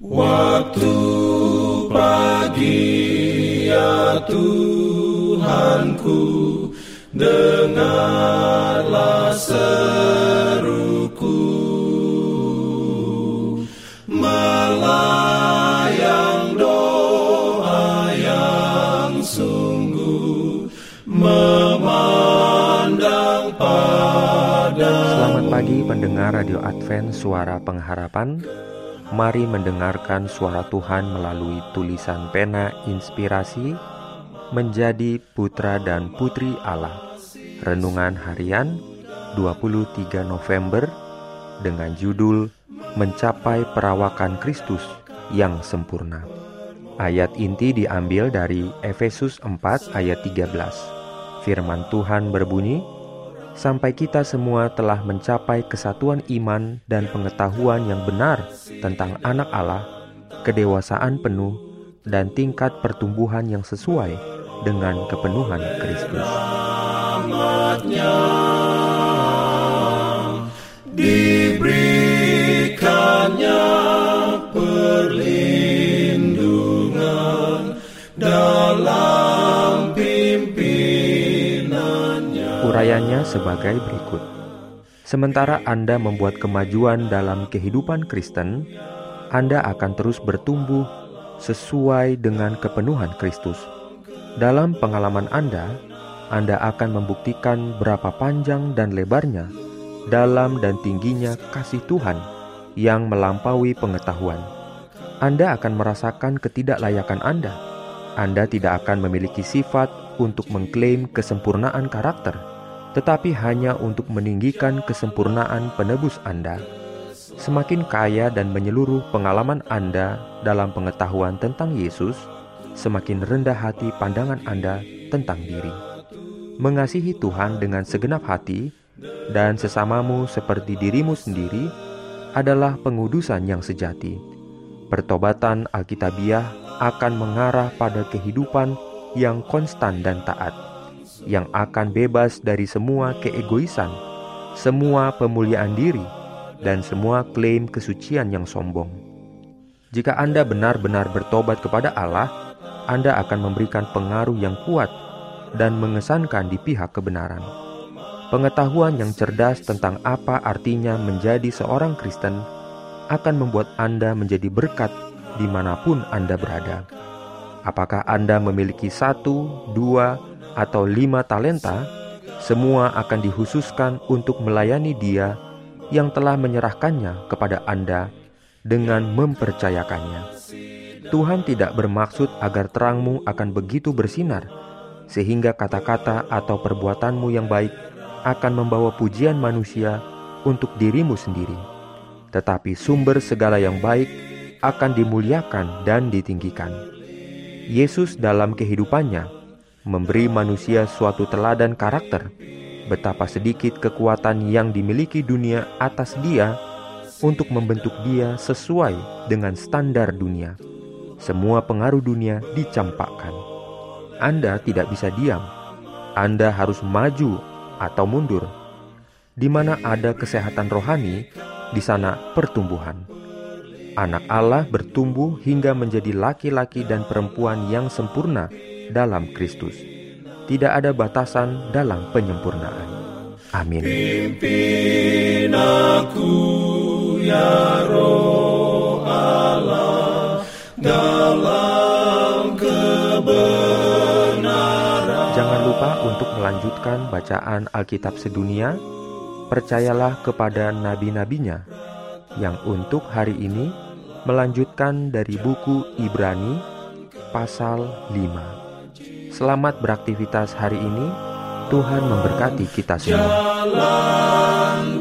Waktu pagi ya Tuhanku Dengarlah seruku. Melayang doa yang sungguh Memandang pada Selamat pagi pendengar Radio Advent Suara Pengharapan Mari mendengarkan suara Tuhan melalui tulisan pena inspirasi menjadi putra dan putri Allah. Renungan harian 23 November dengan judul Mencapai Perawakan Kristus yang Sempurna. Ayat inti diambil dari Efesus 4 ayat 13. Firman Tuhan berbunyi, sampai kita semua telah mencapai kesatuan iman dan pengetahuan yang benar tentang anak Allah, kedewasaan penuh, dan tingkat pertumbuhan yang sesuai dengan kepenuhan Kristus. Urayanya sebagai berikut. Sementara Anda membuat kemajuan dalam kehidupan Kristen, Anda akan terus bertumbuh sesuai dengan kepenuhan Kristus. Dalam pengalaman Anda, Anda akan membuktikan berapa panjang dan lebarnya, dalam dan tingginya kasih Tuhan yang melampaui pengetahuan. Anda akan merasakan ketidaklayakan Anda. Anda tidak akan memiliki sifat untuk mengklaim kesempurnaan karakter, tetapi hanya untuk meninggikan kesempurnaan penebus Anda. Semakin kaya dan menyeluruh pengalaman Anda dalam pengetahuan tentang Yesus, semakin rendah hati pandangan Anda tentang diri. Mengasihi Tuhan dengan segenap hati dan sesamamu seperti dirimu sendiri adalah pengudusan yang sejati. Pertobatan Alkitabiah akan mengarah pada kehidupan yang konstan dan taat, yang akan bebas dari semua keegoisan, semua pemuliaan diri, dan semua klaim kesucian yang sombong. Jika Anda benar-benar bertobat kepada Allah, Anda akan memberikan pengaruh yang kuat dan mengesankan di pihak kebenaran. Pengetahuan yang cerdas tentang apa artinya menjadi seorang Kristen akan membuat Anda menjadi berkat di mana pun Anda berada. Apakah Anda memiliki satu, dua, atau lima talenta, semua akan dikhususkan untuk melayani Dia yang telah menyerahkannya kepada Anda dengan mempercayakannya. Tuhan tidak bermaksud agar terangmu akan begitu bersinar, sehingga kata-kata atau perbuatanmu yang baik akan membawa pujian manusia untuk dirimu sendiri. Tetapi sumber segala yang baik akan dimuliakan dan ditinggikan. Yesus dalam kehidupannya memberi manusia suatu teladan karakter, betapa sedikit kekuatan yang dimiliki dunia atas dia untuk membentuk dia sesuai dengan standar dunia semua pengaruh dunia dicampakkan. Anda tidak bisa diam. Anda harus maju atau mundur. Di mana ada kesehatan rohani, di sana pertumbuhan. Anak Allah bertumbuh hingga menjadi laki-laki dan perempuan yang sempurna dalam Kristus. Tidak ada batasan dalam penyempurnaan. Amin. Pimpin aku ya roh Allah dalam kebenaran. Jangan lupa untuk melanjutkan bacaan Alkitab sedunia. Percayalah kepada nabi-nabinya yang untuk hari ini melanjutkan dari buku Ibrani pasal 5. Selamat beraktivitas hari ini. Tuhan memberkati kita semua. Jalan